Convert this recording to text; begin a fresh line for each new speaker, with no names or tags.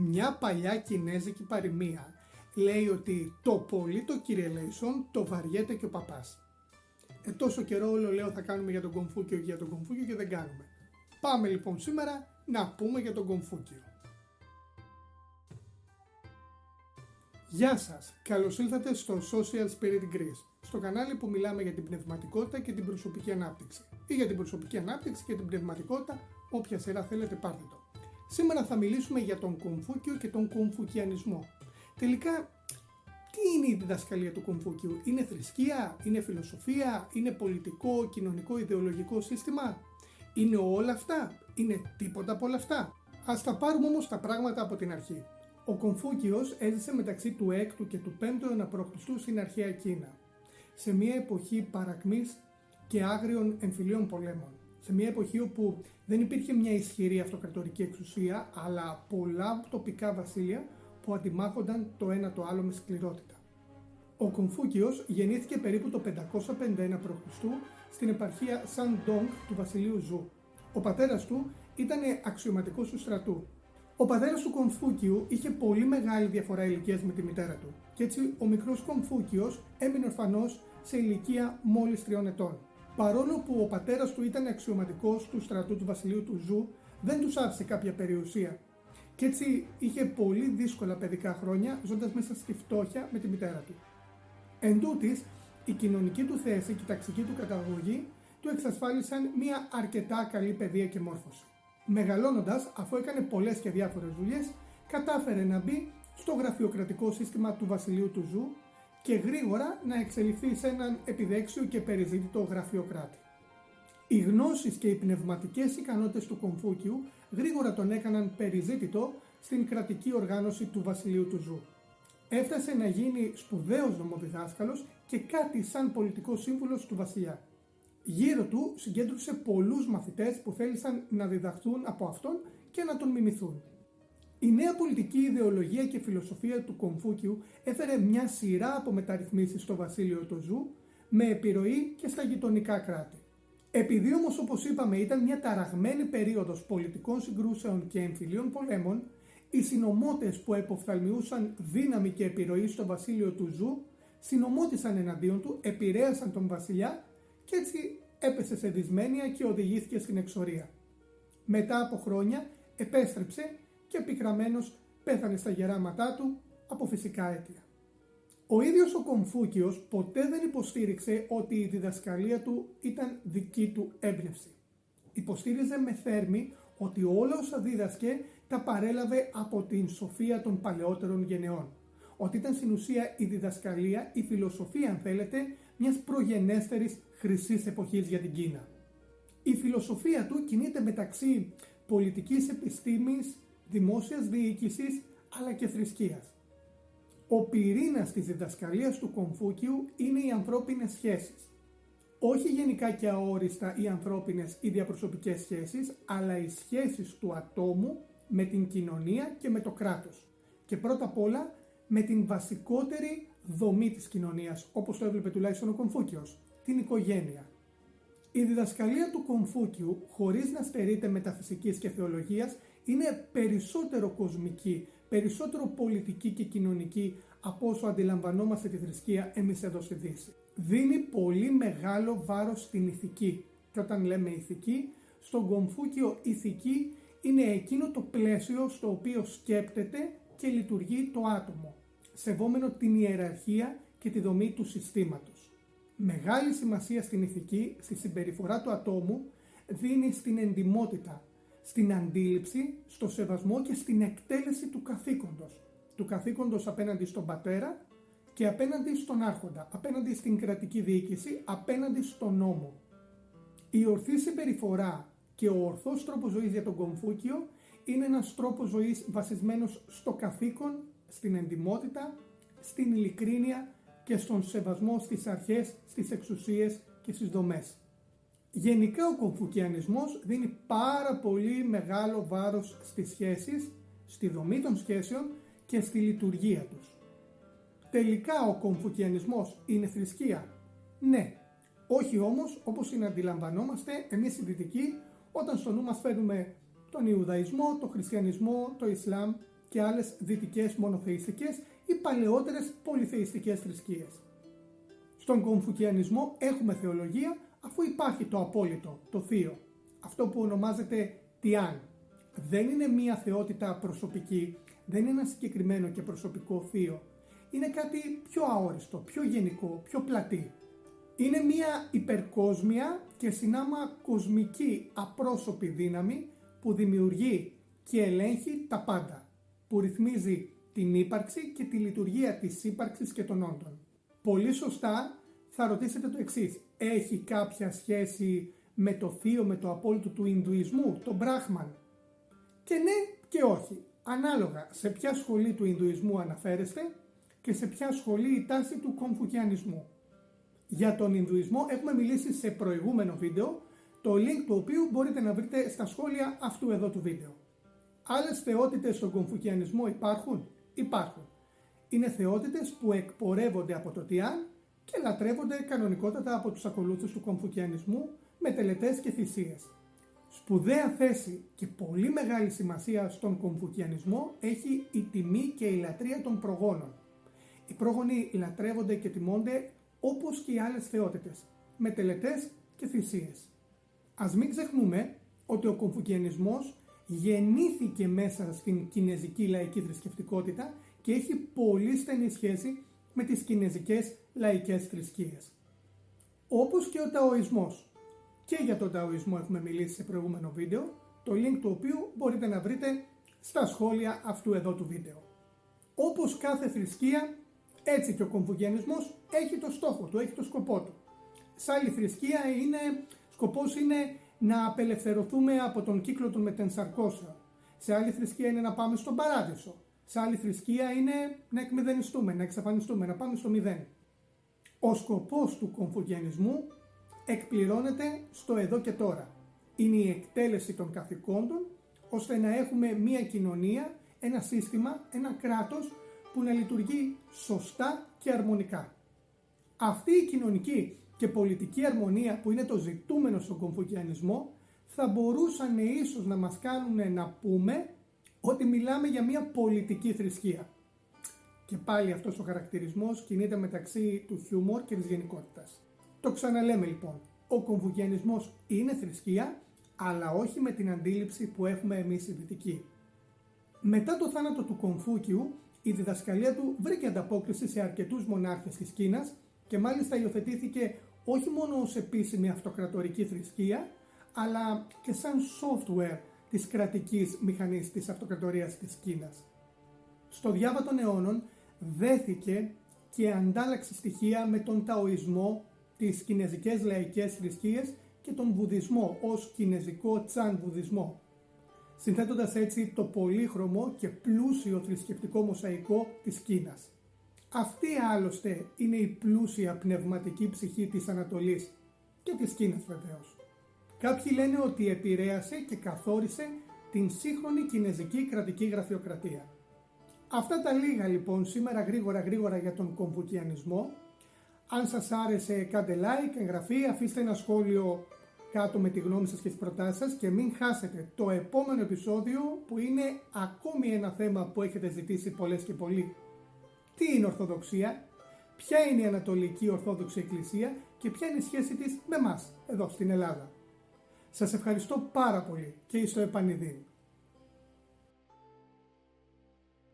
Μια παλιά κινέζικη παροιμία λέει ότι το πολύ το κυριελέησον το βαριέται και ο παπάς. Ε, τόσο καιρό όλο λέω θα κάνουμε για τον Κομφούκιο και για τον Κομφούκιο και δεν κάνουμε. Πάμε λοιπόν σήμερα να πούμε για τον Κομφούκιο. Γεια σας! Καλώς ήλθατε στο Social Spirit Greece, στο κανάλι που μιλάμε για την πνευματικότητα και την προσωπική ανάπτυξη ή για την προσωπική ανάπτυξη και την πνευματικότητα, όποια σειρά θέλετε πάρτε το. Σήμερα θα μιλήσουμε για τον Κομφούκιο και τον Κομφουκιανισμό. Τελικά, τι είναι η διδασκαλία του Κομφούκιου, είναι θρησκεία, είναι φιλοσοφία, είναι πολιτικό, κοινωνικό, ιδεολογικό σύστημα, είναι όλα αυτά, είναι τίποτα από όλα αυτά; Ας τα πάρουμε όμως τα πράγματα από την αρχή. Ο Κομφούκιος έζησε μεταξύ του 6ου και του 5ου αιώνα π.Χ. στην αρχαία Κίνα, σε μια εποχή παρακμής και άγριων εμφυλίων πολέμων σε μια εποχή όπου δεν υπήρχε μια ισχυρή αυτοκρατορική εξουσία, αλλά πολλά τοπικά βασίλεια που αντιμάχονταν το ένα το άλλο με σκληρότητα. Ο Κομφούκιος γεννήθηκε περίπου το 551 π.Χ. στην επαρχία Σαν Ντονγκ του βασιλείου Ζου. Ο πατέρας του ήταν αξιωματικός του στρατού. Ο πατέρας του Κομφούκιου είχε πολύ μεγάλη διαφορά ηλικίας με τη μητέρα του και έτσι ο μικρός Κομφούκιος έμεινε ορφανός σε ηλικία μόλις τριών ετών. Παρόλο που ο πατέρας του ήταν αξιωματικός του στρατού του βασιλείου του Ζου, δεν τους άφησε κάποια περιουσία. Και έτσι είχε πολύ δύσκολα παιδικά χρόνια ζώντας μέσα στη φτώχεια με τη μητέρα του. Εν τούτοις, η κοινωνική του θέση και η ταξική του καταγωγή του εξασφάλισαν μια αρκετά καλή παιδεία και μόρφωση. Μεγαλώνοντας, αφού έκανε πολλές και διάφορες δουλειές, κατάφερε να μπει στο γραφειοκρατικό σύστημα του βασιλείου του Ζου και γρήγορα να εξελιχθεί σε έναν επιδέξιο και περιζήτητο γραφειοκράτη. Οι γνώσεις και οι πνευματικές ικανότητες του Κομφούκιου γρήγορα τον έκαναν περιζήτητο στην κρατική οργάνωση του βασιλείου του Ζου. Έφτασε να γίνει σπουδαίος νομοδιδάσκαλος και κάτι σαν πολιτικός σύμβουλος του βασιλιά. Γύρω του συγκέντρωσε πολλούς μαθητές που θέλησαν να διδαχθούν από αυτόν και να τον μιμηθούν. Η νέα πολιτική ιδεολογία και φιλοσοφία του Κομφούκιου έφερε μια σειρά από μεταρρυθμίσεις στο βασίλειο του Ζου με επιρροή και στα γειτονικά κράτη. Επειδή όμως όπως είπαμε ήταν μια ταραγμένη περίοδος πολιτικών συγκρούσεων και εμφυλίων πολέμων, οι συνωμότες που εποφθαλμιούσαν δύναμη και επιρροή στο βασίλειο του Ζου συνωμότησαν εναντίον του, επηρέασαν τον βασιλιά και έτσι έπεσε σε δυσμένεια και οδηγήθηκε στην εξορία. Μετά από χρόνια επέστρεψε και πικραμένος πέθανε στα γεράματά του από φυσικά αίτια. Ο ίδιος ο Κομφούκιος ποτέ δεν υποστήριξε ότι η διδασκαλία του ήταν δική του έμπνευση. Υποστήριζε με θέρμη ότι όλα όσα δίδασκε τα παρέλαβε από την σοφία των παλαιότερων γενεών. Ότι ήταν στην ουσία η διδασκαλία, η φιλοσοφία αν θέλετε, μιας προγενέστερης χρυσής εποχής για την Κίνα. Η φιλοσοφία του κινείται μεταξύ πολιτικής επιστήμης, δημόσιας διοίκησης αλλά και θρησκείας. Ο πυρήνας της διδασκαλίας του Κομφούκιου είναι οι ανθρώπινες σχέσεις. Όχι γενικά και αόριστα οι ανθρώπινες ή διαπροσωπικές σχέσεις, αλλά οι σχέσεις του ατόμου με την κοινωνία και με το κράτος. Και πρώτα απ' όλα με την βασικότερη δομή της κοινωνίας, όπως το έβλεπε τουλάχιστον ο Κομφούκιος, την οικογένεια. Η διδασκαλία του Κομφούκιου, χωρίς να στερείται μεταφυσικής και θεολογίας, είναι περισσότερο κοσμική, περισσότερο πολιτική και κοινωνική από όσο αντιλαμβανόμαστε τη θρησκεία εμείς εδώ στη Δύση. Δίνει πολύ μεγάλο βάρος στην ηθική και όταν λέμε ηθική, στον Κομφούκιο ηθική είναι εκείνο το πλαίσιο στο οποίο σκέπτεται και λειτουργεί το άτομο, σεβόμενο την ιεραρχία και τη δομή του συστήματος. Μεγάλη σημασία στην ηθική, στη συμπεριφορά του ατόμου, δίνει στην εντιμότητα, στην αντίληψη, στο σεβασμό και στην εκτέλεση του καθήκοντος. Του καθήκοντος απέναντι στον πατέρα και απέναντι στον άρχοντα, απέναντι στην κρατική διοίκηση, απέναντι στον νόμο. Η ορθή συμπεριφορά και ο ορθός τρόπος ζωής για τον Κομφούκιο είναι ένας τρόπος ζωής βασισμένος στο καθήκον, στην εντιμότητα, στην ειλικρίνεια και στον σεβασμό στις αρχές, στις εξουσίες και στις δομές. Γενικά ο κομφουκιανισμός δίνει πάρα πολύ μεγάλο βάρος στις σχέσεις, στη δομή των σχέσεων και στη λειτουργία τους. Τελικά ο κομφουκιανισμός είναι θρησκεία; Ναι, όχι όμως όπως είναι αντιλαμβανόμαστε εμείς οι δυτικοί όταν στο νου μας φέρνουμε τον Ιουδαϊσμό, τον Χριστιανισμό, το Ισλάμ και άλλες δυτικές μονοθεϊστικές ή παλαιότερες πολυθεϊστικές θρησκείες. Στον κομφουκιανισμό έχουμε θεολογία αφού υπάρχει το απόλυτο, το θείο, αυτό που ονομάζεται Τιάν. Δεν είναι μία θεότητα προσωπική, δεν είναι ένα συγκεκριμένο και προσωπικό θείο. Είναι κάτι πιο αόριστο, πιο γενικό, πιο πλατή. Είναι μία υπερκόσμια και συνάμα κοσμική απρόσωπη δύναμη που δημιουργεί και ελέγχει τα πάντα, που ρυθμίζει την ύπαρξη και τη λειτουργία της ύπαρξης και των όντων. Πολύ σωστά θα ρωτήσετε το εξής, έχει κάποια σχέση με το θείο, με το απόλυτο του Ινδουισμού, το Μπράχμαν. Και ναι και όχι, ανάλογα σε ποια σχολή του Ινδουισμού αναφέρεστε και σε ποια σχολή η τάση του Κομφουκιανισμού. Για τον Ινδουισμό έχουμε μιλήσει σε προηγούμενο βίντεο, το link του οποίου μπορείτε να βρείτε στα σχόλια αυτού εδώ του βίντεο. Άλλες θεότητες στον Κομφουκιανισμό υπάρχουν; Υπάρχουν. Είναι θεότητες που εκπορεύονται από το Τιάν και λατρεύονται κανονικότατα από τους ακολούθους του Κομφουκιανισμού με τελετές και θυσίες. Σπουδαία θέση και πολύ μεγάλη σημασία στον Κομφουκιανισμό έχει η τιμή και η λατρεία των προγόνων. Οι πρόγονοι λατρεύονται και τιμώνται όπως και οι άλλες θεότητες, με τελετές και θυσίες. Ας μην ξεχνούμε ότι ο Κομφουκιανισμός γεννήθηκε μέσα στην κινέζικη λαϊκή θρησκευτικότητα και έχει πολύ στενή σχέση με τις κινέζικες λαϊκές θρησκείες. Όπως και ο Ταοισμός. Και για τον Ταοισμό έχουμε μιλήσει σε προηγούμενο βίντεο, το link του οποίου μπορείτε να βρείτε στα σχόλια αυτού εδώ του βίντεο. Όπως κάθε θρησκεία, έτσι και ο κομβουγενισμός έχει το στόχο του, έχει το σκοπό του. Σε άλλη θρησκεία είναι, σκοπός είναι να απελευθερωθούμε από τον κύκλο των μετενσαρκώσεων. Σε άλλη θρησκεία είναι να πάμε στον παράδεισο. Σε άλλη θρησκεία είναι να εκμηδενιστούμε, να εξαφανιστούμε, να πάμε στο μηδέν. Ο σκοπός του κομφουγενισμού εκπληρώνεται στο εδώ και τώρα. Είναι η εκτέλεση των καθηκόντων ώστε να έχουμε μία κοινωνία, ένα σύστημα, ένα κράτος που να λειτουργεί σωστά και αρμονικά. Αυτή η κοινωνική και πολιτική αρμονία που είναι το ζητούμενο στον κομφουκιανισμό θα μπορούσαν ίσως να μας κάνουν να πούμε ότι μιλάμε για μια πολιτική θρησκεία. Και πάλι αυτός ο χαρακτηρισμός κινείται μεταξύ του χιούμορ και της γενικότητας. Το ξαναλέμε λοιπόν, ο κομβουγενισμός είναι θρησκεία, αλλά όχι με την αντίληψη που έχουμε εμείς οι δυτικοί. Μετά το θάνατο του Κομφούκιου, η διδασκαλία του βρήκε ανταπόκριση σε αρκετούς μονάρχες της Κίνας και μάλιστα υιοθετήθηκε όχι μόνο ως επίσημη αυτοκρατορική θρησκεία, αλλά και σαν software της κρατικής μηχανής της αυτοκρατορίας της Κίνας. Στο διάβα των αιώνων δέθηκε και αντάλλαξε στοιχεία με τον Ταοισμό, τις κινέζικες λαϊκές θρησκείες και τον Βουδισμό ως κινέζικο τσάν Βουδισμό, συνθέτοντας έτσι το πολύχρωμο και πλούσιο θρησκευτικό μοσαϊκό της Κίνας. Αυτή άλλωστε είναι η πλούσια πνευματική ψυχή της Ανατολής και της Κίνας βεβαίως. Κάποιοι λένε ότι επηρέασε και καθόρισε την σύγχρονη κινέζικη κρατική γραφειοκρατία. Αυτά τα λίγα λοιπόν σήμερα γρήγορα γρήγορα για τον κομβουκιανισμό. Αν σας άρεσε κάντε like, εγγραφή, αφήστε ένα σχόλιο κάτω με τη γνώμη σας και τις προτάσεις σας και μην χάσετε το επόμενο επεισόδιο που είναι ακόμη ένα θέμα που έχετε ζητήσει πολλές και πολλοί. Τι είναι Ορθοδοξία, ποια είναι η Ανατολική Ορθόδοξη Εκκλησία και ποια είναι η σχέση της με μας εδώ στην Ελλάδα. Σας ευχαριστώ πάρα πολύ και στο επανειδήν.